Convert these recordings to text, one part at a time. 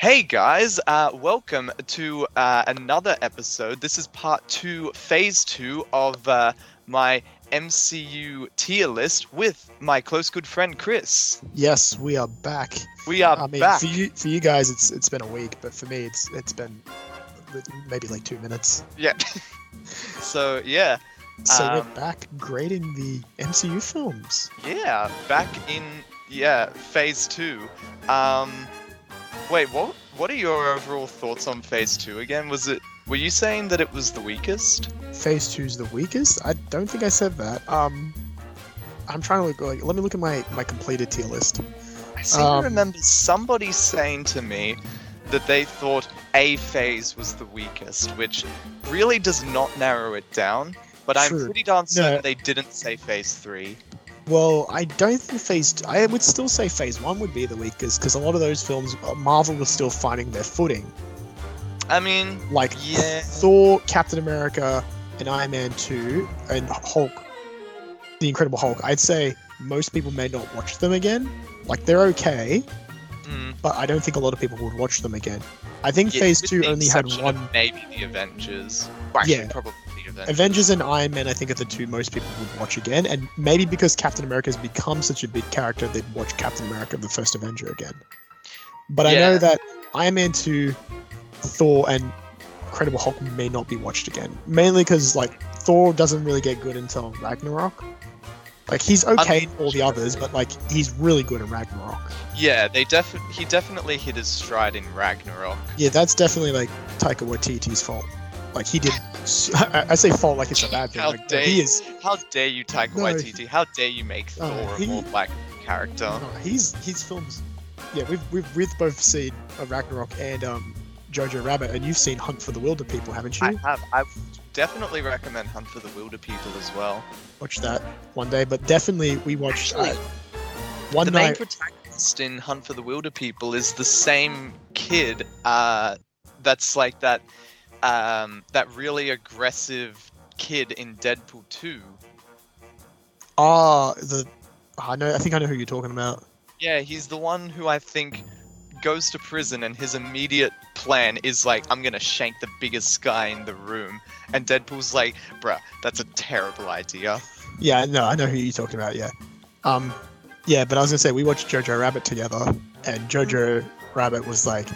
Hey guys, uh, welcome to uh, another episode. This is part two, phase two of uh, my MCU tier list with my close good friend Chris. Yes, we are back. We are I mean, back. for you, for you guys, it's it's been a week, but for me, it's it's been maybe like two minutes. Yeah. so yeah, So Um, we're back grading the MCU films. yeah, back in yeah phase two. Um, wait, what? What are your overall thoughts on phase two again? Was it? Were you saying that it was the weakest? Phase two's the weakest. I don't think I said that. Um, I'm trying to look. Like, let me look at my my completed tier list. I seem Um, to remember somebody saying to me that they thought a phase was the weakest, which really does not narrow it down. But I'm pretty darn certain No. they didn't say phase three. Well, I don't think phase. I would still say phase one would be the weakest because a lot of those films, uh, Marvel was still finding their footing. I mean, Like Yeah. Thor, Captain America, and Iron Man 2, and Hulk, The Incredible Hulk. I'd say most people may not watch them again. Like they're okay, mm, but I don't think a lot of people would watch them again. I think yeah, Phase 2 only had one. Maybe the Avengers. Well, actually, Yeah. probably Avengers. And Iron Man, I think, are the two most people would watch again, and maybe because Captain America has become such a big character, they'd watch Captain America: The First Avenger again. But I know that Iron Man 2, Thor, and Incredible Hulk may not be watched again, mainly because like Thor doesn't really get good until Ragnarok. Like he's okay in all the others, but like he's really good in Ragnarok. Yeah, they definitely he definitely hit his stride in Ragnarok. Yeah, that's definitely like Taika Waititi's fault. Like he did. I, I say fault like it's a bad thing. How Like, dare he you. is. How dare you, Taika No, Waititi? How dare you make Uh, Thor he- a more black character? No, he's his films. Yeah, we've we've we've both seen uh, Ragnarok and um, Jojo Rabbit, and you've seen Hunt for the Wilderpeople, haven't you? I have. I definitely recommend Hunt for the Wilderpeople as well. Watch that one day, but definitely we watched uh, Actually, one the main protagonist in Hunt for the Wilderpeople is the same kid. Uh, that's like that. Um, that really aggressive kid in Deadpool 2. Ah, the I know. I think I know who you're talking about. Yeah, he's the one who I think goes to prison and his immediate plan is like, I'm gonna shank the biggest guy in the room. And Deadpool's like, bruh, that's a terrible idea. Yeah, no, I know who you're talking about. Yeah, um, yeah, but I was gonna say we watched Jojo Rabbit together, and Jojo Rabbit was like,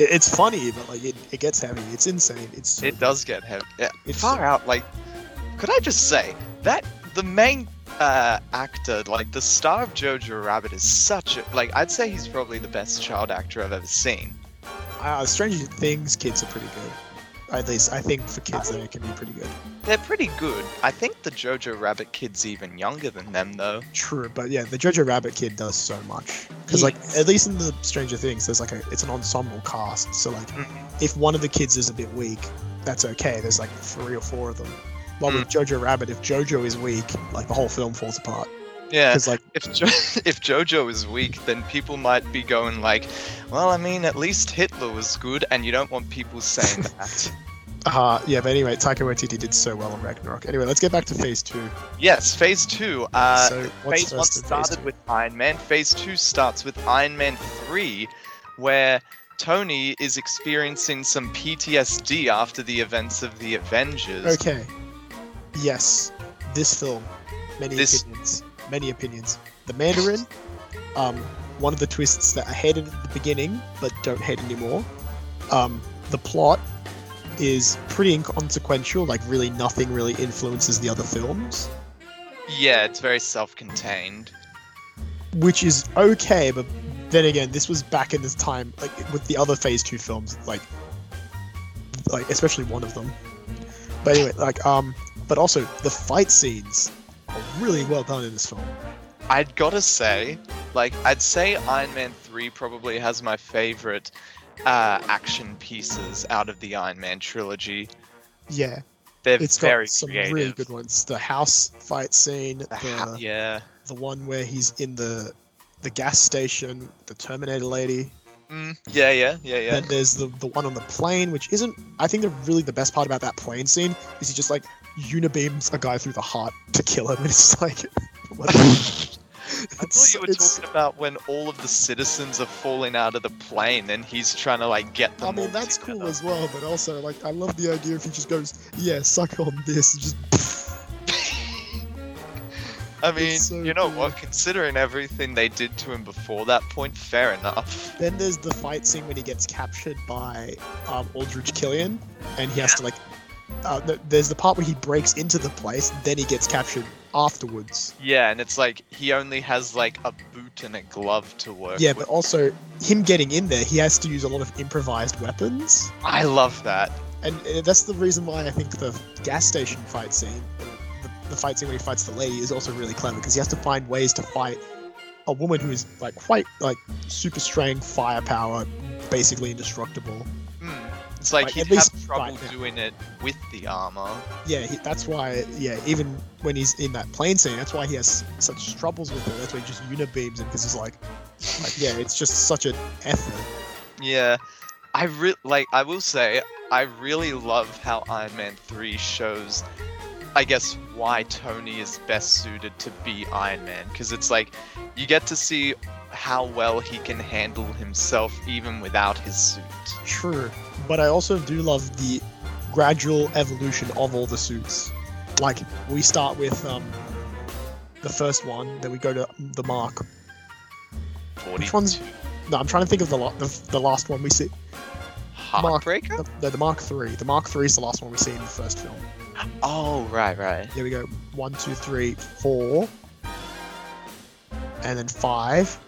it's funny, but like it, it gets heavy. It's insane. It's It does get heavy. Yeah, It's- far out. Like, could I just say that the main uh, actor, like the star of Jojo Rabbit, is such a like. I'd say he's probably the best child actor I've ever seen. Uh, Stranger Things kids are pretty good. At least I think for kids they can be pretty good. They're pretty good. I think the Jojo Rabbit kid's even younger than them, though. True, but yeah, the Jojo Rabbit kid does so much. Because like at least in the Stranger Things, there's like a it's an ensemble cast. So like Mhm. if one of the kids is a bit weak, that's okay. There's like three or four of them. While with Mm. Jojo Rabbit, if Jojo is weak, like the whole film falls apart. Yeah. Because like If jo- if JoJo is weak, then people might be going like, "Well, I mean, at least Hitler was good," and you don't want people saying that. uh yeah, but anyway, Taika Waititi did so well on Ragnarok. Anyway, let's get back to phase two. yes, Phase Two. Uh, so phase One first in phase started with Iron Man. Phase Two starts with Iron Man Three, where Tony is experiencing some PTSD after the events of the Avengers. Okay. Yes, this film, many This- opinions, many opinions. The Mandarin, um, one of the twists that I hated at the beginning but don't hate anymore. Um, the plot is pretty inconsequential. Like really, nothing really influences the other films, Yeah, it's very self-contained. which is okay. But then again, this was back in this time, like with the other Phase Two films, like, like especially one of them. But anyway, like um, but also the fight scenes really well done in this film. I'd gotta say, like, I'd say Iron Man 3 probably has my favorite uh, action pieces out of the Iron Man trilogy. Yeah, They're it's very got some creative. really good ones. The house fight scene, The the yeah. the one where he's in the the gas station, the Terminator lady. Mm, yeah, yeah, yeah, yeah. Then there's the the one on the plane, which isn't. I think the really the best part about that plane scene is he just like unibeams a guy through the heart to kill him, and it's like. what the- I thought you were talking about when all of the citizens are falling out of the plane and he's trying to like get them. I mean, all that's cool as well, but also, like, I love the idea if he just goes, yeah, suck on this, and just. I mean, so you know cool. what? Considering everything they did to him before that point, fair enough. Then there's the fight scene when he gets captured by um, Aldrich Killian, and he has to, like. Uh, th- there's the part where he breaks into the place, then he gets captured afterwards. Yeah, and it's like he only has like a boot and a glove to work. Yeah, with. but also, him getting in there, he has to use a lot of improvised weapons. I love that. And uh, that's the reason why I think the gas station fight scene, the, the fight scene where he fights the lady, is also really clever because he has to find ways to fight a woman who is like quite like super strength, firepower, basically indestructible. It's like, Like, he'd have trouble right doing it with the armor. Yeah, he, that's why. Yeah, even when he's in that plane scene, that's why he has such troubles with it. That's why he just unibeams him because he's like, like, yeah, it's just such an effort. Yeah, I re- like. I will say, I really love how Iron Man Three shows. I guess why Tony is best suited to be Iron Man, because it's like you get to see how well he can handle himself even without his suit. True, but I also do love the gradual evolution of all the suits. Like we start with um, the first one, then we go to the Mark. Which one's- No, I'm trying to think of the la- the, the last one we see. Mark- Heartbreaker. The, the, the Mark Three. The Mark Three is the last one we see in the first film. Oh right, right. Here we go. One, two, three, four, and then five,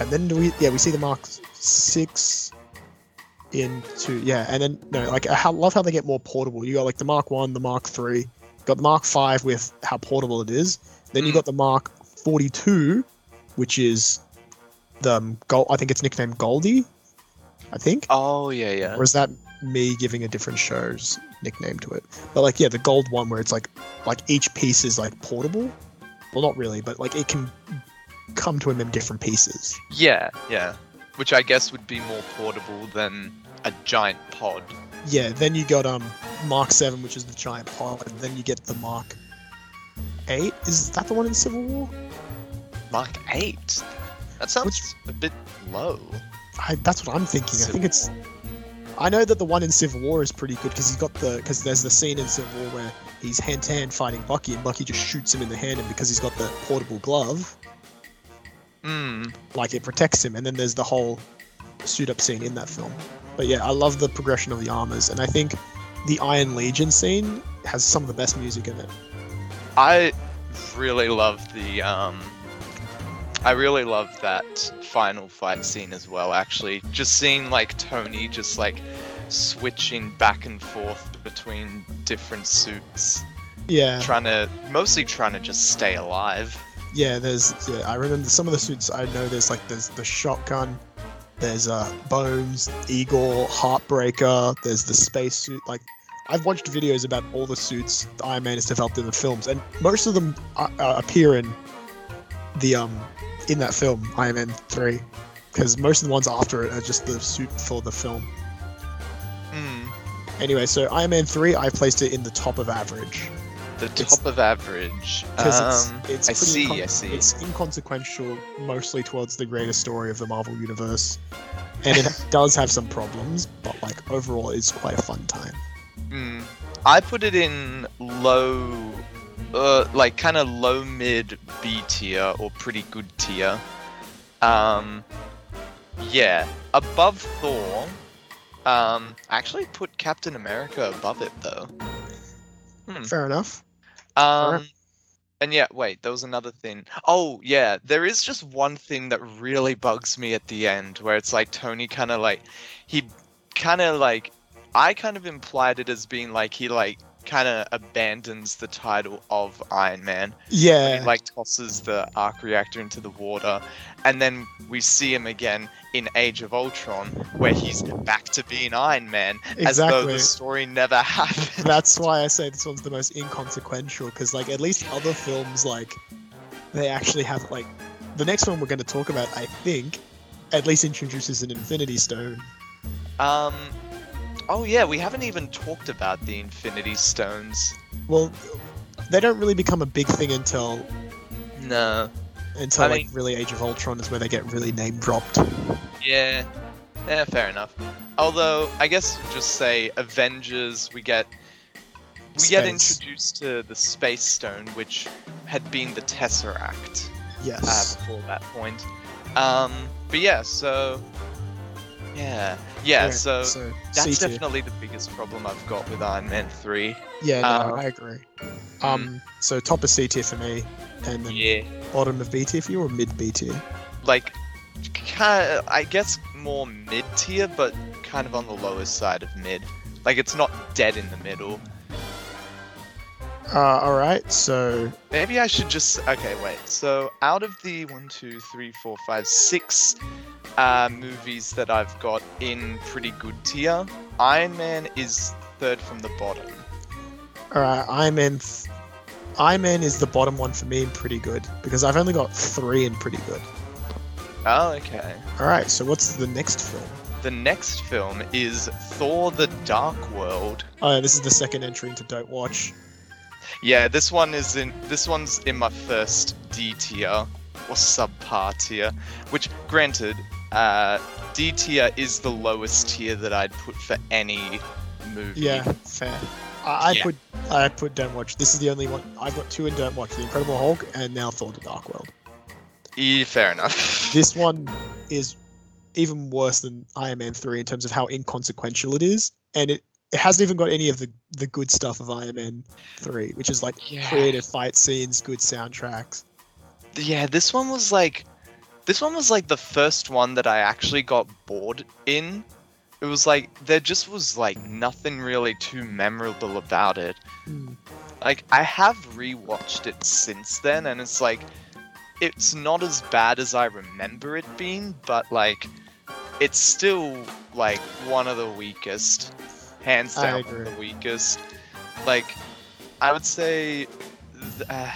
and then do we? Yeah, we see the Mark Six into yeah, and then no, like I love how they get more portable. You got like the Mark One, the Mark Three, got the Mark Five with how portable it is. Then you Mm. got the Mark Forty Two, which is the um, gold. I think it's nicknamed Goldie. I think. Oh yeah, yeah. Or is that me giving a different show's nickname to it? But like, yeah, the gold one where it's like, like each piece is like portable. Well, not really, but like it can come to him in different pieces. Yeah, yeah. Which I guess would be more portable than a giant pod. Yeah. Then you got um Mark Seven, which is the giant pod. And then you get the Mark Eight. Is that the one in Civil War? Mark 8? That sounds a bit low. I, that's what I'm thinking. I think it's. I know that the one in Civil War is pretty good because he's got the because there's the scene in Civil War where he's hand to hand fighting Bucky and Bucky just shoots him in the hand and because he's got the portable glove, Hmm. like it protects him. And then there's the whole suit up scene in that film. But yeah, I love the progression of the armors, and I think the Iron Legion scene has some of the best music in it. I really love the um I really love that final fight scene as well actually. Just seeing like Tony just like switching back and forth between different suits, Yeah, trying to mostly trying to just stay alive. yeah. There's yeah. I remember some of the suits. I know there's like there's the shotgun. There's uh Bones, Eagle, Heartbreaker. There's the space suit. Like I've watched videos about all the suits Iron Man has developed in the films, and most of them uh, uh, appear in the um in that film Iron Man three, because most of the ones after it are just the suit for the film. Hmm. Anyway, so Iron Man three, I placed it in the top of average The It's- top of average. because Um, it's it's I see, incon- I see. It's inconsequential, mostly towards the greater story of the Marvel universe, and it does have some problems, but like overall, it's quite a fun time. Hmm. I put it in low, uh, like kind of low mid B tier or pretty good tier. Um, yeah, above Thor. Um, I actually put Captain America above it though. Hmm. Fair enough. Um, and yeah, wait, there was another thing. Oh, yeah, there is just one thing that really bugs me at the end, where it's like Tony kind of like, he kind of like, I kind of implied it as being like he like kind of abandons the title of Iron Man. Yeah, He like tosses the arc reactor into the water, and then we see him again in Age of Ultron, where he's back to being Iron Man, as though the story never happened. That's why I say this one's the most inconsequential, because like at least other films like they actually have like the next one we're going to talk about, I think, at least introduces an Infinity Stone. Um. Oh yeah, we haven't even talked about the Infinity Stones. Well, they don't really become a big thing until No. until I like mean- really Age of Ultron is where they get really name dropped. Yeah, yeah, fair enough. Although I guess just say Avengers, we get we get introduced to the Space Stone, which had been the Tesseract uh, before that point. Um, but yeah, so yeah, yeah, Yeah, so so that's definitely the biggest problem I've got with Iron Man three. Yeah, no, uh, I agree. Um, so top of C tier for me, and then Yeah, bottom of B tier for you, or mid B tier. like kind of, I guess more mid tier, but kind of on the lowest side of mid. Like it's not dead in the middle. Uh, all right. So Maybe I should just. Okay, wait. So out of the one, two, three, four, five, six uh, movies that I've got in pretty good tier, Iron Man is third from the bottom. all right, Iron Man. Th- Iron Man is the bottom one for me and pretty good because I've only got three in pretty good. Oh, okay. All right. So what's the next film? The next film is Thor: The Dark World. Oh, this is the second entry into Don't Watch. Yeah, this one is in. This one's in my first D tier or subpar tier. Which, granted, uh, D tier is the lowest tier that I'd put for any movie. Yeah, fair. I, I Yeah. put I put Don't Watch. This is the only one I've got two in Don't Watch: The Incredible Hulk and now Thor: The Dark World. E, fair enough. This one is even worse than Iron Man 3 in terms of how inconsequential it is. And it, it hasn't even got any of the, the good stuff of Iron Man 3, which is like Yeah. creative fight scenes, good soundtracks. yeah, this one was like, this one was like the first one that I actually got bored in. It was like there just was like nothing really too memorable about it. Hmm. Like I have rewatched it since then, and it's like it's not as bad as I remember it being, but like it's still like one of the weakest, hands down one agree. of the weakest. Like I would say, uh,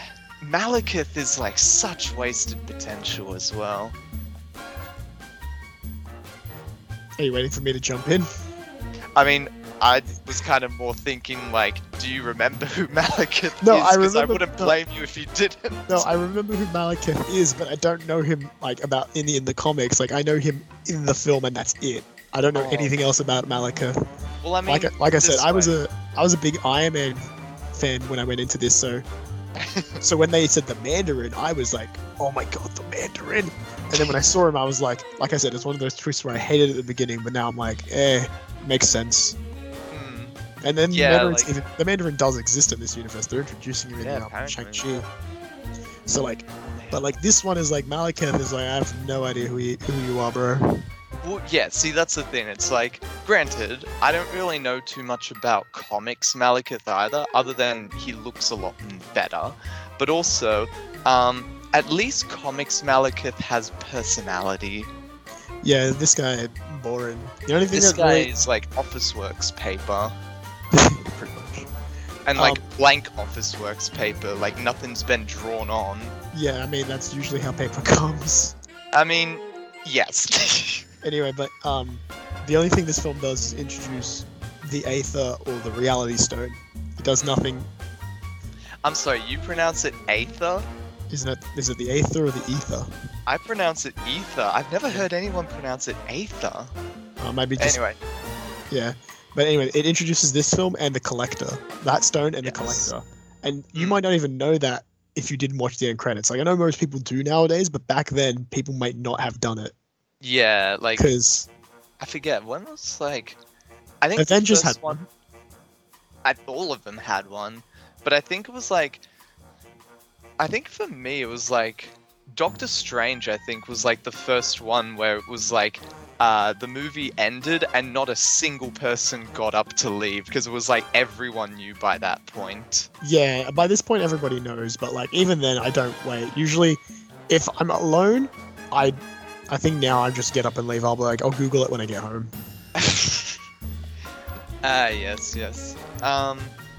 Malekith is like such wasted potential as well. Are you waiting for me to jump in? I mean. I was kind of more thinking like, do you remember who Malekith No, is? I 'Cause I remember- wouldn't no. blame you if you didn't. No, I remember who Malekith is, but I don't know him like about any in the comics. Like I know him in the film, and that's it. I don't know Oh. anything else about Malekith. Well, I mean, Like I- like I said, this I was a I was a big Iron Man fan when I went into this. So so when they said the Mandarin, I was like, oh my god, the Mandarin. And then when I saw him, I was like, like I said, it's one of those twists where I hated it at the beginning, but now I'm like, eh, makes sense. Hmm. And then Yeah, the, Mandarin's like- even, the Mandarin does exist in this universe. They're introducing him in Yeah, um. Shang-Chi. So like, but like this one is like Malekith is like, I have no idea who you, who you are, bro. Well, yeah, see, that's the thing. It's like, granted, I don't really know too much about comics Malekith either, other than he looks a lot better. But also, um, at least comics Malekith has personality. Yeah, this guy boring. The only thing This guy really, is like Officeworks paper, pretty much. and like Um, blank Officeworks paper, like nothing's been drawn on. Yeah, I mean that's usually how paper comes. I mean, yes. Anyway, but um, the only thing this film does is introduce the Aether or the Reality Stone. It does nothing. I'm sorry, you pronounce it Aether? Isn't it? Is it the Aether or the Ether? I pronounce it Ether. I've never heard anyone pronounce it Aether. Uh, maybe just Anyway, yeah. But anyway, it introduces this film and the Collector, that stone and the Collector, and you Mm. might not even know that if you didn't watch the end credits. Like I know most people do nowadays, but back then people might not have done it yeah, like because I forget when was like I think Avengers had one. one. I, all of them had one, but I think it was like I think for me it was like Doctor Strange. I think was like the first one where it was like uh, the movie ended and not a single person got up to leave because it was like everyone knew by that point. Yeah, by this point everybody knows, but like even then I don't wait. Usually if I'm alone, I I think now I just get up and leave. I'll be like I'll Google it when I get home. Ah, yes, yes. Um,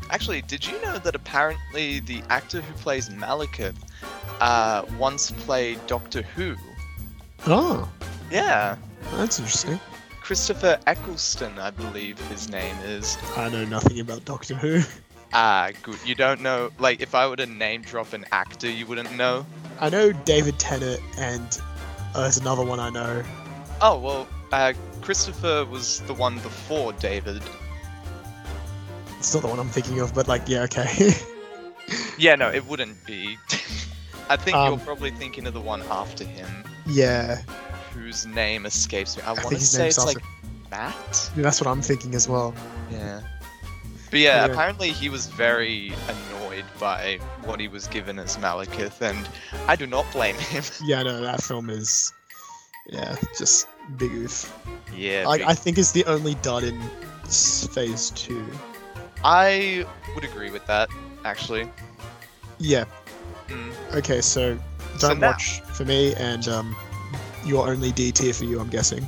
actually, did you know that apparently the actor who plays Malekith uh, once played Doctor Who? Oh, Yeah, that's interesting. Christopher Eccleston, I believe his name is. I know nothing about Doctor Who. Ah, good. You don't know, like, if I were to name drop an actor, you wouldn't know. I know David Tennant and uh, there's another one I know. Oh well, uh, Christopher was the one before David. It's not the one I'm thinking of, but like, yeah, okay. Yeah, no, it wouldn't be. I think Um, you're probably thinking of the one after him, yeah, whose name escapes me. I, want to say it's like Matt. that's what I'm thinking as well. Yeah. But yeah, Yeah. apparently he was very annoyed by what he was given as Malekith, and I do not blame him. Yeah, no, that film is, yeah, just big oof. yeah, big- I think it's the only dud in Phase Two. I would agree with that, actually. Yeah. Mm. Okay, so So don't now- watch for me, and um, your only D tier for you, I'm guessing.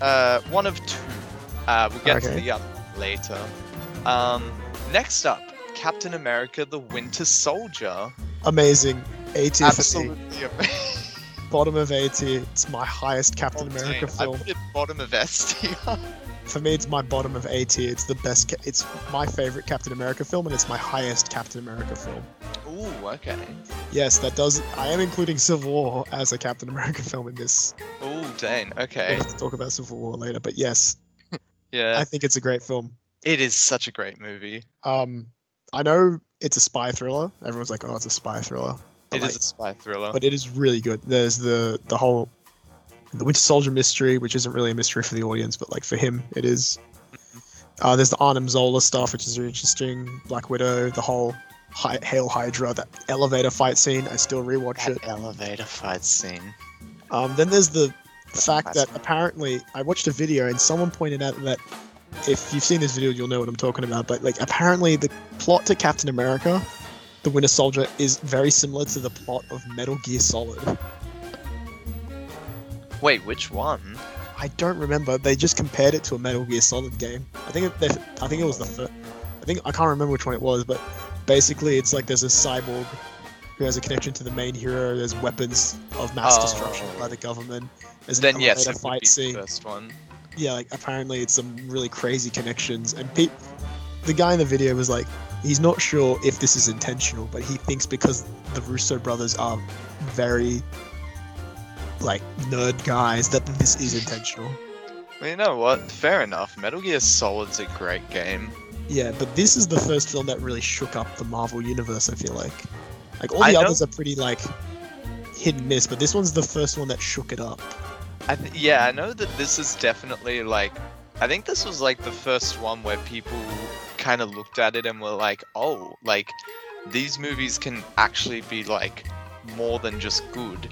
Uh, one of two. Uh, we'll get to the other later. Um, next up, Captain America: The Winter Soldier. Amazing. A tier for me. Absolutely amazing. Bottom of A tier. It's my highest Captain America film. I put it bottom of S tier. For me, it's my bottom of A tier. It's the best. Ca- it's my favorite Captain America film, and it's my highest Captain America film. Ooh, okay. Yes, that does. I am including Civil War as a Captain America film in this. Ooh, dang. We'll Okay. have to talk about Civil War later, but yes, Yeah, I think it's a great film. It is such a great movie. Um, I know it's a spy thriller. Everyone's like, "Oh, it's a spy thriller," but, It like, is a spy thriller. but it is really good. There's the the whole the Winter Soldier mystery, which isn't really a mystery for the audience, but like for him, it is. Uh, there's the Arnim Zola stuff, which is really interesting. Black Widow, the whole Hi- Hail Hydra, that elevator fight scene. I still rewatch That it. elevator fight scene. Um, then there's the That's fact that apparently I watched a video and someone pointed out that if you've seen this video, you'll know what I'm talking about. But like, apparently the plot to Captain America, the Winter Soldier, is very similar to the plot of Metal Gear Solid. Wait, which one? I don't remember. They just compared it to a Metal Gear Solid game. I think it, I think it was the first. I think I can't remember which one it was, but basically it's like there's a cyborg who has a connection to the main hero. There's weapons of mass oh. destruction Oh. by the government. There's an Then yes, would fight scene. the first one. Yeah, like apparently it's some really crazy connections. And Pete, the guy in the video was like, he's not sure if this is intentional, but he thinks because the Russo brothers are very like nerd guys that this is intentional. Well, you know what? Fair enough. Metal Gear Solid's a great game. Yeah, but this is the first film that really shook up the Marvel universe. I feel like, like all I the know- others are pretty like hit and miss, but this one's the first one that shook it up. I th- yeah, I know that this is definitely like. I think this was like the first one where people kind of looked at it and were like, "Oh, like these movies can actually be like more than just good."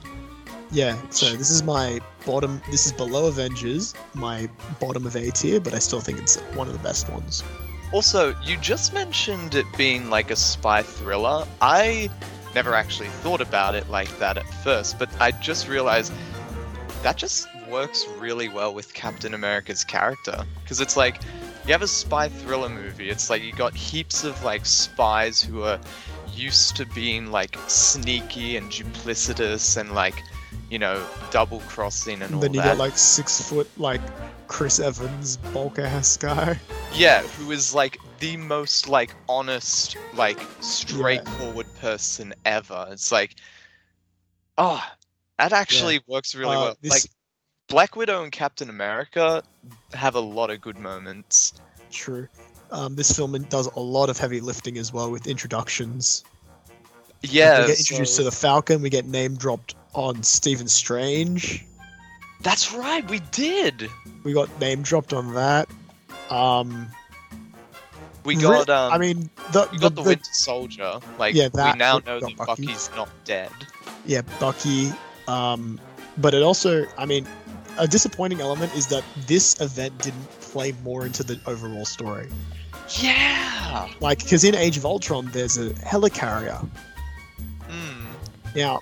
Yeah, so this is my bottom. This is below Avengers, my bottom of A tier, but I still think it's one of the best ones. Also, you just mentioned it being like a spy thriller. I never actually thought about it like that at first, but I just realized that just works really well with Captain America's character. Because it's like, you have a spy thriller movie, it's like you got heaps of like spies who are used to being like sneaky and duplicitous and like, you know, double crossing and all that. then you that. got like six foot like Chris Evans bulk ass guy. Yeah, who is like the most like honest, like straightforward person ever. It's like, oh, that actually works really Uh, well. this- Like Black Widow and Captain America have a lot of good moments. True. Um, this film does a lot of heavy lifting as well with introductions. Yeah, we get introduced so- to the Falcon. We get name dropped on Stephen Strange. that's right, we did. We got name dropped on that. Um, We got um, I mean, the, we got the, the, Winter Soldier. Like Yeah, we now know that Bucky. Bucky's not dead. yeah, Bucky. Um, but it also, I mean, a disappointing element is that this event didn't play more into the overall story. Yeah. Like, because in Age of Ultron, there's a helicarrier. Mm. Now,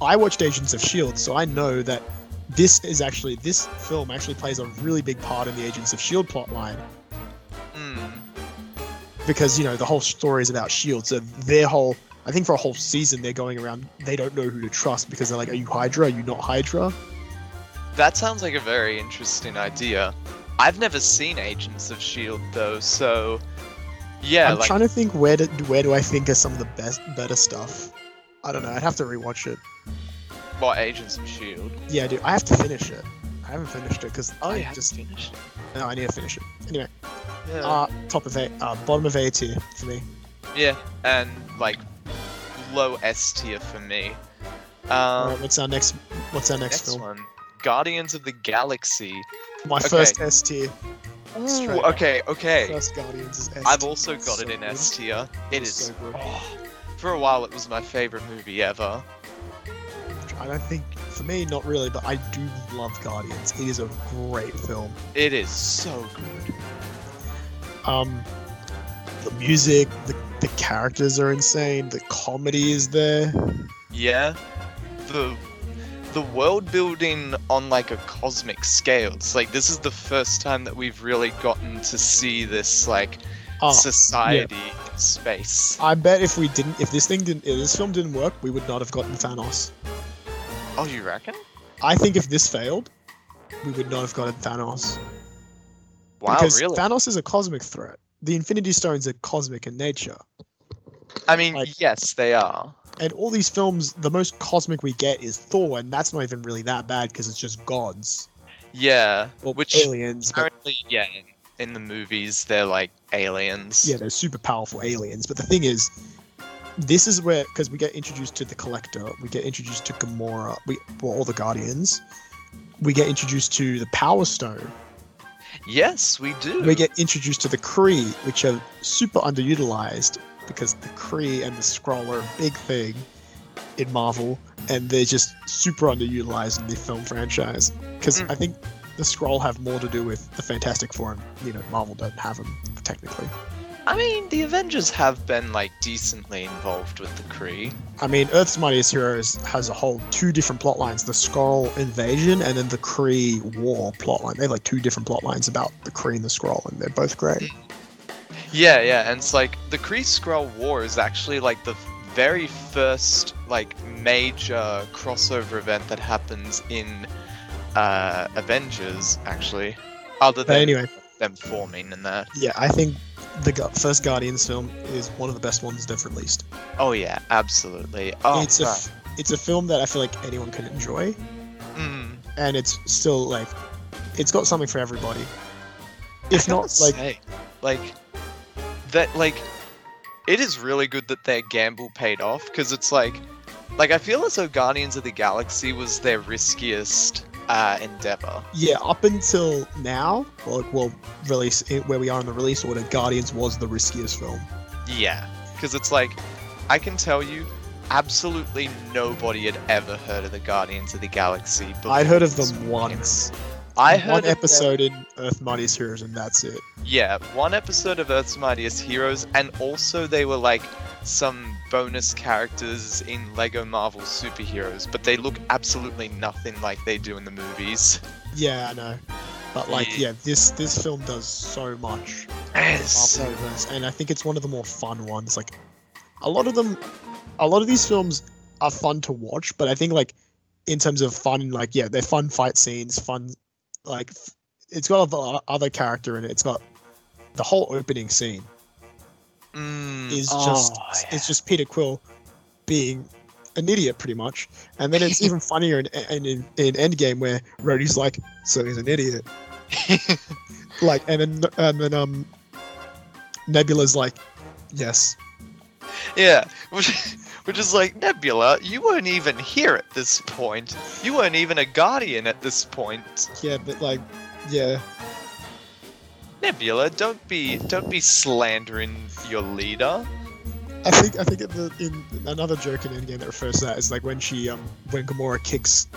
I watched Agents of Shield, so I know that this is actually this film actually plays a really big part in the Agents of Shield plotline Mm. because you know the whole story is about Shield. So their whole, I think for a whole season, they're going around. They don't know who to trust because they're like, "Are you Hydra? Are you not Hydra?" That sounds like a very interesting idea. I've never seen Agents of Shield though, so yeah, I'm like trying to think where do where do I think are some of the best better stuff. I don't know. I'd have to rewatch it. What Agents of Shield? Yeah, dude, I have to finish it. I haven't finished it because Oh, I just finished. no, I need to finish it. Anyway, Yeah. uh, top of A, uh, bottom of A tier for me. yeah, and like low S tier for me. Um, Alright, what's our next? What's our next, next film? one, Guardians of the Galaxy. My Okay. first S tier. Straight Ooh, okay, okay. First Guardians is S. I've also got So it in. S tier. It's so good. oh, for a while, it was my favorite movie ever. I don't think for me, not really, but I do love Guardians. It is a great film. It is so good. Um, the music, the, the characters are insane. The comedy is there. Yeah, the the world building on like a cosmic scale. It's like this is the first time that we've really gotten to see this like Oh, society in space. I bet if we didn't, if this thing didn't, if this film didn't work, we would not have gotten Thanos. Oh, you reckon? I think if this failed, we would not have gotten Thanos. Wow, because really? Thanos is a cosmic threat. The Infinity Stones are cosmic in nature. I mean, like- yes, they are. And all these films, the most cosmic we get is Thor, and that's not even really that bad because it's just gods. Yeah, Or Which aliens. But apparently, yeah. In, in the movies, they're like aliens. yeah, they're super powerful aliens. But the thing is, this is where, because we get introduced to the Collector, we get introduced to Gamora, we, well, all the Guardians. We get introduced to the Power Stone. Yes, we do. We get introduced to the Kree, which are super underutilized because the Kree and the Skrull are a big thing in Marvel, and they're just super underutilized in the film franchise. Because Mm. I think the Skrull have more to do with the Fantastic Four, and you know Marvel don't have them technically. I mean, the Avengers have been like decently involved with the Kree. I mean, Earth's Mightiest Heroes has a whole two different plot lines: the Skrull invasion and then the Kree war plotline. They have like two different plot lines about the Kree and the Skrull, and they're both great. Yeah, yeah, and it's like the Kree Skrull War is actually like the very first like major crossover event that happens in uh, Avengers, actually. Other But than anyway, them forming and that. yeah, I think the first Guardians film is one of the best ones they've released. Oh yeah, absolutely. Oh, it's a fuck. f- it's a film that I feel like anyone can enjoy, Mm, and it's still like it's got something for everybody. If not, like say, like that, like it is really good that their gamble paid off because it's like, like I feel as though Guardians of the Galaxy was their riskiest uh, endeavor. yeah, up until now, like well, release where we are in the release order, Guardians was the riskiest film. Yeah, because it's like, I can tell you, absolutely nobody had ever heard of the Guardians of the Galaxy. I'd heard of them once. I heard one of them- episode in Earth Mightiest Heroes, and that's it. Yeah, one episode of Earth's Mightiest Heroes, and also they were like some bonus characters in Lego Marvel superheroes, but they look absolutely nothing like they do in the movies. Yeah, I know. But like, Yeah. yeah, this this film does so much. Yes. And I think it's one of the more fun ones. Like, a lot of them, a lot of these films are fun to watch, but I think like in terms of fun, like yeah, they're fun fight scenes, fun like it's got other character in it. It's got the whole opening scene Mm, is oh, just yeah. it's just Peter Quill being an idiot pretty much, and then it's even funnier in, in in in Endgame where Rhodey's like, so he's an idiot, like, and then and then um, Nebula's like, yes, yeah, which, which is like Nebula. You weren't even here at this point. You weren't even a guardian at this point. yeah, but like, yeah, Nebula, don't be don't be slandering your leader. I think I think in, the, in another joke in Endgame that refers to that is like when she um when Gamora kicks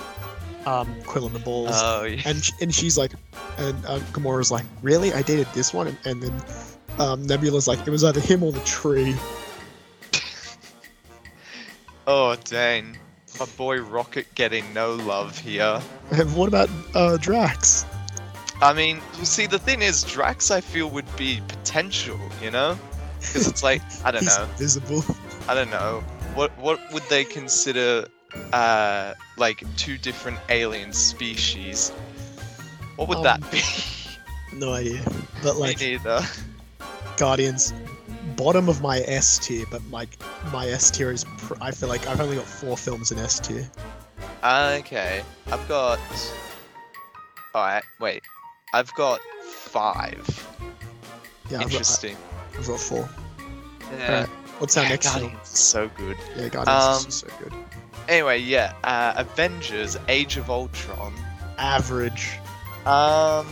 um Quill in the balls. Oh, yeah. and sh- and she's like, and uh, Gamora's like, really? I dated this one, and, and then um, Nebula's like, it was either him or the tree. Oh dang. My boy Rocket getting no love here. And what about uh, Drax? I mean, well, see, the thing is, Drax, I feel, would be potential, you know? Because it's like, I don't know, visible. I don't know. What what would they consider, uh, like two different alien species? What would Um, that be? No idea. But like Me neither. Guardians, bottom of my S tier. But like my S tier is, pr- I feel like I've only got four films in S tier. Okay, I've got. Alright, wait. I've got five. Yeah, I've got, Interesting. I've got four. Yeah. Alright, What's our Yeah, next film? Guardians is so good. Yeah, Guardians Um, is so good. Anyway, yeah. Uh, Avengers: Age of Ultron. Average. Um,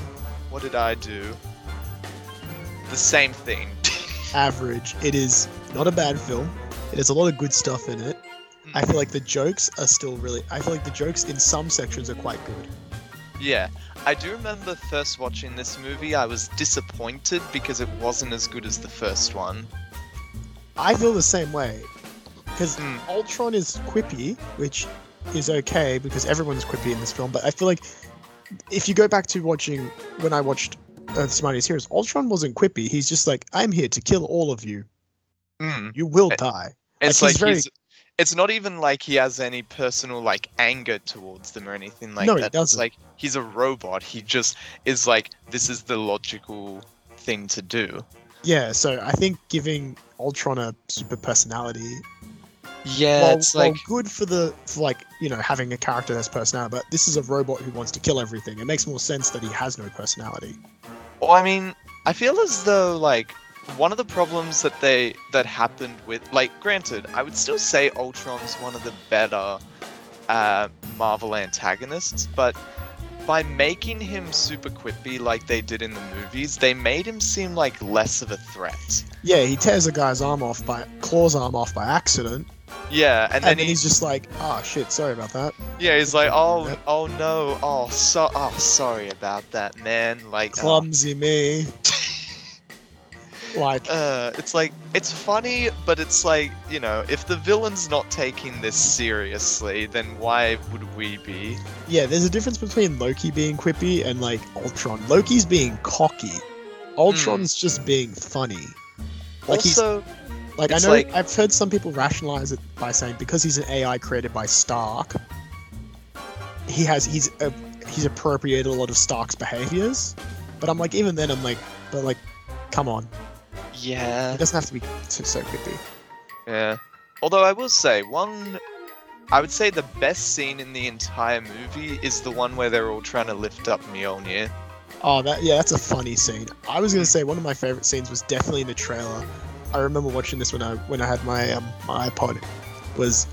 what did I do? The same thing. Average. It is not a bad film. It has a lot of good stuff in it. I feel like the jokes are still really. I feel like the jokes in some sections are quite good. Yeah, I do remember first watching this movie, I was disappointed because it wasn't as good as the first one. I feel the same way. Because Mm. Ultron is quippy, which is okay because everyone's quippy in this film. But I feel like if you go back to watching when I watched uh, Earth's Mightiest Heroes, Ultron wasn't quippy. He's just like, I'm here to kill all of you. Mm. You will Eh, die. It's Like, like, he's very- he's. It's not even like he has any personal like anger towards them or anything like No, he that. It's doesn't. like he's a robot. He just is like this is the logical thing to do. Yeah, so I think giving Ultron a super personality, Yeah, while, it's like good for the for like you know having a character that's personality, but this is a robot who wants to kill everything. It makes more sense that he has no personality. Well, I mean, I feel as though like one of the problems that they that happened with like granted, I would still say Ultron's one of the better uh, Marvel antagonists, but by making him super quippy like they did in the movies, they made him seem like less of a threat. Yeah, he tears a guy's arm off by claws arm off by accident, Yeah, and and, then then he, he's just like, "Ah, shit, sorry about that." yeah, he's like, oh, oh no, oh, so, oh, sorry about that, man. Like, oh, Clumsy me. Like, Uh, it's like it's funny, but it's like you know, if the villain's not taking this seriously, then why would we be? yeah, there's a difference between Loki being quippy and like Ultron. Loki's being cocky. Ultron's just being funny. Like he's also, Like I know like- I've heard some people rationalize it by saying because he's an AI created by Stark, he has he's uh, he's appropriated a lot of Stark's behaviors. But I'm like, even then, I'm like, but like, come on, yeah, it doesn't have to be so, so creepy. yeah. Although I will say one, I would say the best scene in the entire movie is the one where they're all trying to lift up Mjolnir. Oh, that yeah, that's a funny scene. I was gonna say one of my favorite scenes was definitely in the trailer. I remember watching this when I when I had my um my iPod. Was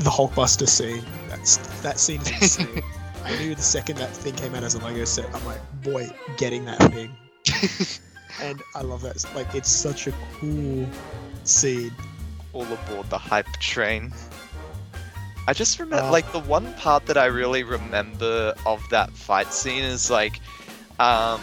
the Hulkbuster scene? That's that scene is insane. I knew the second that thing came out as a Lego set, I'm like, boy, getting that thing. and I love that. Like, it's such a cool scene. all aboard the hype train. I just remember, Uh, like, the one part that I really remember of that fight scene is like, um,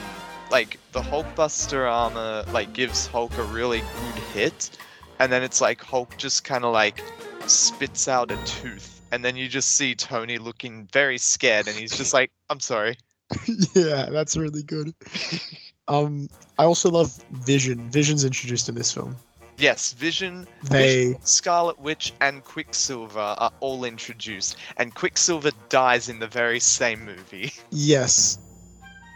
like the Hulkbuster armor like gives Hulk a really good hit, and then it's like Hulk just kind of like spits out a tooth, and then you just see Tony looking very scared, and he's just like, "I'm sorry." yeah, that's really good. Um, I also love Vision. Vision's introduced in this film. Yes, Vision, They Vision, Scarlet Witch, and Quicksilver are all introduced, and Quicksilver dies in the very same movie. Yes.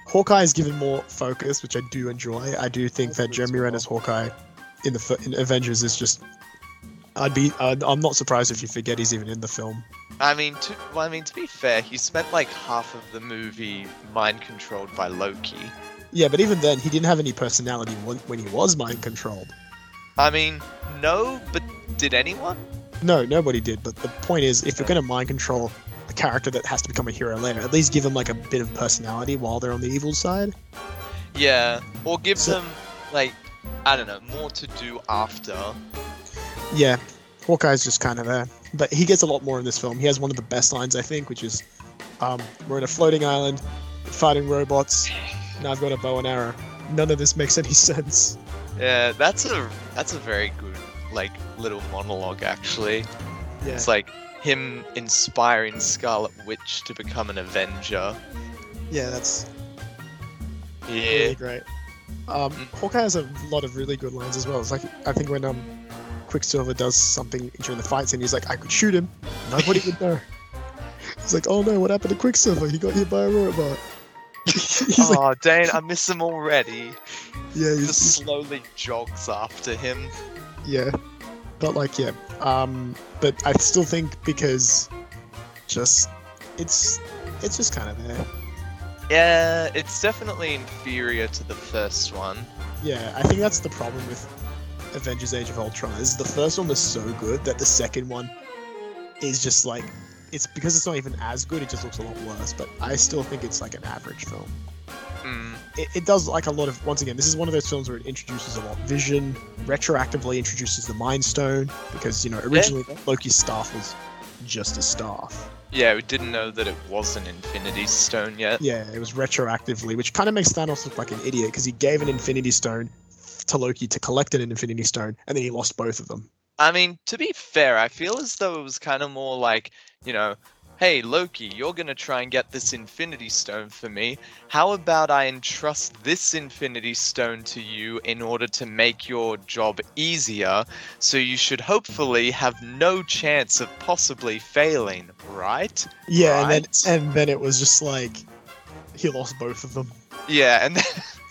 Hawkeye is given more focus, which I do enjoy. I do think that Jeremy. Renner's Hawkeye in the in Avengers is just. I'd be. I'd, I'm not surprised if you forget he's even in the film. I mean, to well, I mean to be fair, he spent like half of the movie mind controlled by Loki. Yeah, but even then, he didn't have any personality when, when he was mind controlled. I mean, no, but did anyone? No, nobody did. But the point is, if you're going to mind control a character that has to become a hero later, at least give him like a bit of personality while they're on the evil side. Yeah, or give So- them like I don't know more to do after. Yeah, Hawkeye's just kind of there, but he gets a lot more in this film. He has one of the best lines, I think, which is, um, "We're in a floating island, fighting robots, and I've got a bow and arrow." None of this makes any sense. Yeah, that's a that's a very good like little monologue actually. Yeah, It's like him inspiring Scarlet Witch to become an Avenger. yeah, that's Yeah. really great. Um, Mm. Hawkeye has a lot of really good lines as well. It's like I think when um, Quicksilver does something during the fight scene, he's like, "I could shoot him, nobody would know." He's like, "Oh no, what happened to Quicksilver? He got hit by a robot." he's like, oh, Dane, I miss him already. "Yeah, he's, Just slowly jogs after him. Yeah, but like yeah, um, but I still think because just it's it's just kind of there. Yeah, it's definitely inferior to the first one. Yeah, I think that's the problem with Avengers: Age of Ultron. Is the first one was so good that the second one is just like it's because it's not even as good. It just looks a lot worse. But I still think it's like an average film. Mm. It, it does like a lot of once again. This is one of those films where it introduces a lot. Vision retroactively introduces the Mind Stone because you know originally Loki's staff was just a staff. Yeah, we didn't know that it was an Infinity Stone yet. Yeah, it was retroactively, which kind of makes Thanos look like an idiot because he gave an Infinity Stone to Loki to collect an Infinity Stone, and then he lost both of them. I mean, to be fair, I feel as though it was kind of more like, you know, hey, Loki, you're going to try and get this Infinity Stone for me. How about I entrust this Infinity Stone to you in order to make your job easier? So you should hopefully have no chance of possibly failing, right? Yeah, and then and then it was just like he lost both of them. Yeah, and then,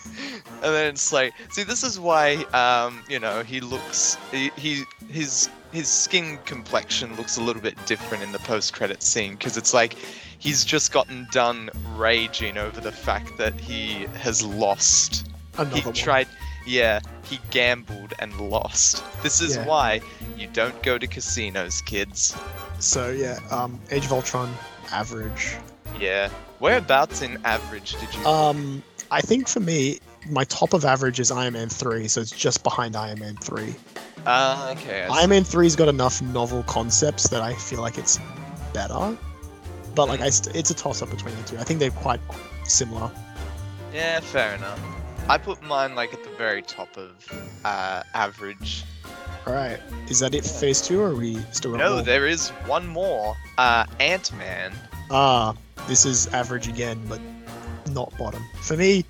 and then it's like, see, this is why, um, you know, he looks, he, he his his skin complexion looks a little bit different in the post-credit scene because it's like he's just gotten done raging over the fact that he has lost. Another He one. tried, yeah, he gambled and lost. This is Yeah. why you don't go to casinos, kids. So yeah, um, Age of Ultron, average. Yeah, whereabouts in average did you? Um, I think for me, my top of average is Iron Man three, so it's just behind Iron Man three. Ah, okay. Iron Man three's got enough novel concepts that I feel like it's better, but like I st- it's a toss up between the two. I think they're quite similar. Yeah, fair enough. I put mine like at the very top of uh, average. All right, is that it for Phase two, or are we still got No, more? there is one more. Uh, Ant Man. Ah, this is average again, but not bottom. For me,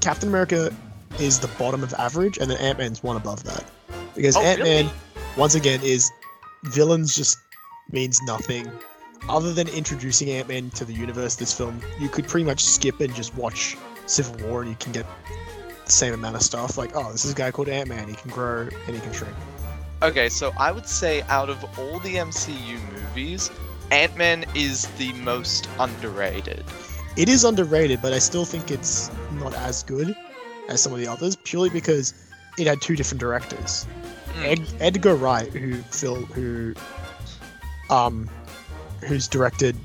Captain America is the bottom of average, and then Ant Man's one above that. Because Oh, Ant Man, really? once again, is villains just means nothing. Other than introducing Ant Man to the universe, this film, you could pretty much skip and just watch Civil War, and you can get the same amount of stuff. Like, oh, this is a guy called Ant Man. He can grow and he can shrink. Okay, so I would say out of all the MCU movies, Ant Man is the most underrated. It is underrated, but I still think it's not as good as some of the others, purely because it had two different directors. Mm. Ed- Edgar Wright, who Phil, who, um, who's directed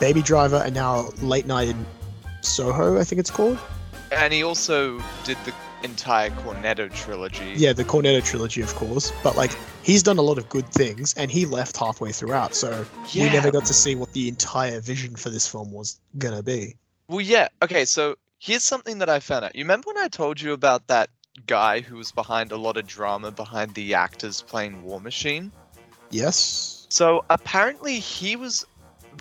Baby Driver and now Late Night in Soho, I think it's called. And he also did the entire Cornetto trilogy. Yeah, the Cornetto trilogy, of course. But like, he's done a lot of good things, and he left halfway throughout, so we never got to see what the entire vision for this film was gonna be. Well, yeah. Okay, so here's something that I found out. You remember when I told you about that guy who was behind a lot of drama behind the actors playing War Machine? Yes. So apparently he was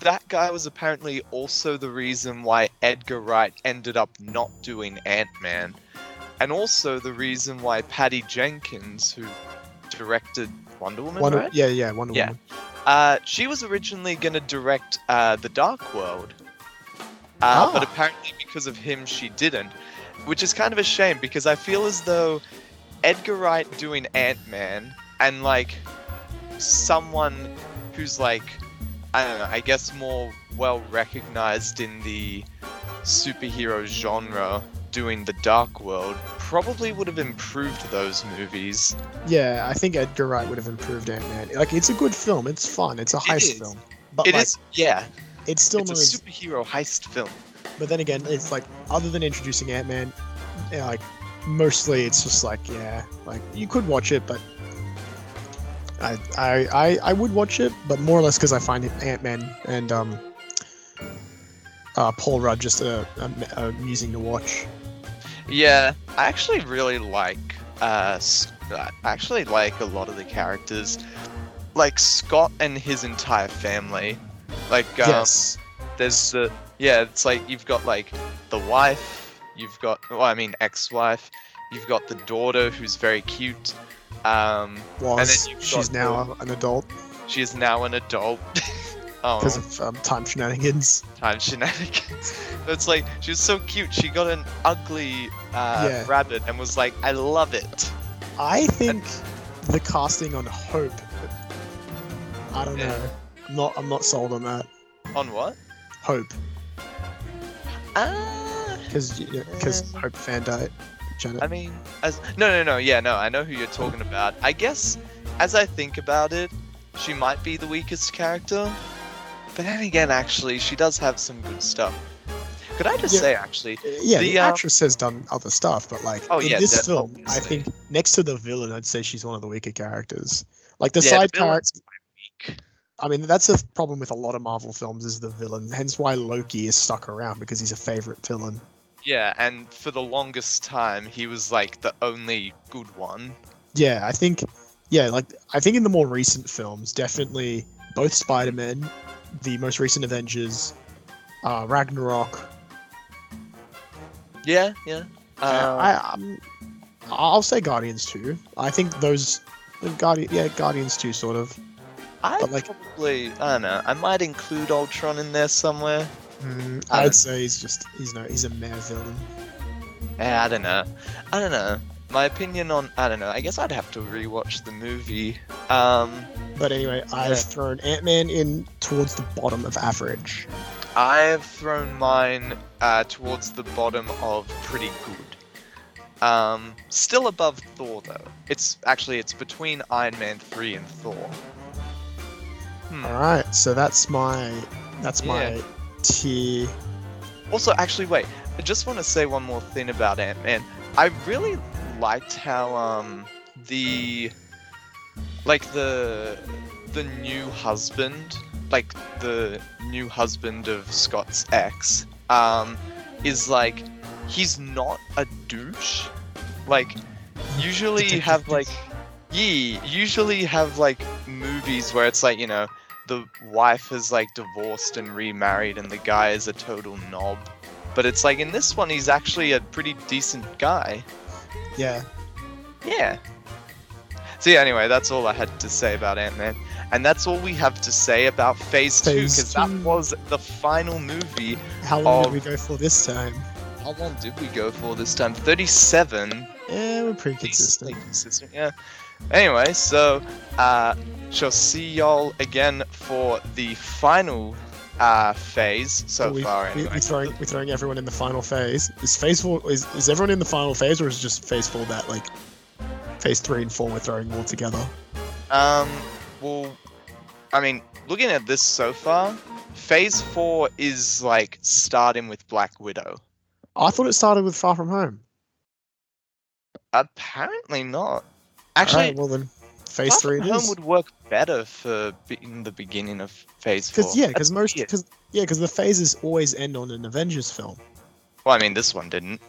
that guy was apparently also the reason why Edgar Wright ended up not doing Ant-Man and also the reason why Patty Jenkins who directed Wonder Woman, Wonder, right? yeah, yeah, Wonder Yeah. Woman. Uh, she was originally going to direct uh, The Dark World. Uh, But Ah. apparently, because of him, she didn't. Which is kind of a shame because I feel as though Edgar Wright doing Ant Man and like someone who's like, I don't know, I guess more well recognized in the superhero genre doing The Dark World probably would have improved those movies. Yeah, I think Edgar Wright would have improved Ant Man. Like, it's a good film. It's fun. It's a heist is. film. But It like, is, yeah, it's still it's a superhero heist film. But then again, it's like other than introducing Ant Man, yeah, like mostly it's just like yeah, like you could watch it, but I I I, I would watch it, but more or less because I find Ant Man and um uh, Paul Rudd just uh, uh, amusing to watch. Yeah, I actually really like. Uh, I actually like a lot of the characters, like Scott and his entire family. Like, um, yes, there's the yeah, it's like you've got like the wife, you've got well, I mean ex-wife, you've got the daughter who's very cute. Um, was then you've she's now an adult she is now an adult. oh, because of um, time shenanigans. time shenanigans. it's like she was so cute. She got an ugly uh, Yeah. rabbit and was like, "I love it." I think the casting on Hope. I don't Yeah. know. I'm not. I'm not sold on that. On what? Hope, Ah. because because Uh. Hope Van Dyne, Janet. I mean, as no, no, no, yeah, no. I know who you're talking about. I guess, as I think about it, she might be the weakest character. But then again, actually, she does have some good stuff. Could I just Yeah. say, actually, yeah, the, the, uh, actress has done other stuff, but like Oh, in yeah, this that- film, I think next to the villain, I'd say she's one of the weaker characters. Like the Yeah, side the villain's character. I mean, that's a problem with a lot of Marvel films is the villain. Hence why Loki is stuck around because he's a favorite villain. yeah, and for the longest time, he was like the only good one. Yeah, I think, yeah, like I think in the more recent films, definitely both Spider-Man, the most recent Avengers, uh, Ragnarok. Yeah, yeah. Uh, Uh, I, um, I'll say Guardians too. I think those, Guardian, yeah, Guardians too, sort of. I but, like- probably, I don't know. I might include Ultron in there somewhere. Mm, I'd say he's just he's no he's a mere villain. Eh, I don't know. I don't know. My opinion on, I don't know. I guess I'd have to rewatch the movie. Um, But anyway, I've Yeah. thrown Ant Man in towards the bottom of average. I've thrown mine uh, towards the bottom of pretty good. Um, still above Thor though. It's actually it's between Iron Man three and Thor. Hmm. All right, so that's my that's my Yeah. tier. Also, actually, wait. I just want to say one more thing about Ant Man. I really liked how um the like the the new husband, like the new husband of Scott's ex, um, is like he's not a douche. Like usually have like yeah, usually have like movies where it's like you know the wife has like divorced and remarried and the guy is a total knob. But it's like in this one he's actually a pretty decent guy. Yeah, Yeah. So yeah, anyway, that's all I had to say about Ant-Man. And that's all we have to say about Phase 2, because that was the final movie. how long Oh. did we go for this time? How long did we go for this time? 37. Yeah, we're pretty consistent. consistent, yeah. Anyway, so uh shall see y'all again for the final uh phase so we, far we, anyway. we're throwing we're throwing everyone in the final phase. Is phase four is, is everyone in the final phase or is it just phase four that like phase three and four we're throwing all together? Um, well, I mean, looking at this so far, Phase 4 is like starting with Black Widow. I thought it started with Far From Home. Apparently not. All Actually, right, well then, phase Far three From Home is. would work better for in the beginning of Phase 4. Because yeah, because most because yeah, because the phases always end on an Avengers film. Well, I mean, this one didn't.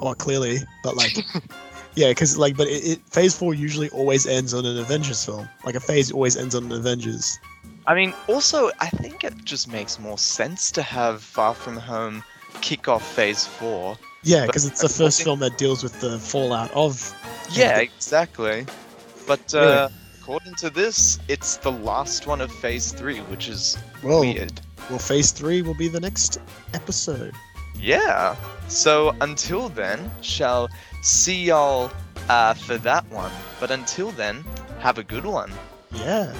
Oh, clearly, but like, yeah, because like, but it, it phase four usually always ends on an Avengers film. Like a phase always ends on an Avengers. I mean, also, I think it just makes more sense to have Far From Home kick off Phase 4. Yeah, because it's the first film that deals with the fallout of. Yeah, exactly. But uh, according to this, it's the last one of Phase 3, which is Well, weird. well, phase three will be the next episode. Yeah. So until then, shall see y'all uh, for that one. But until then, have a good one. Yeah.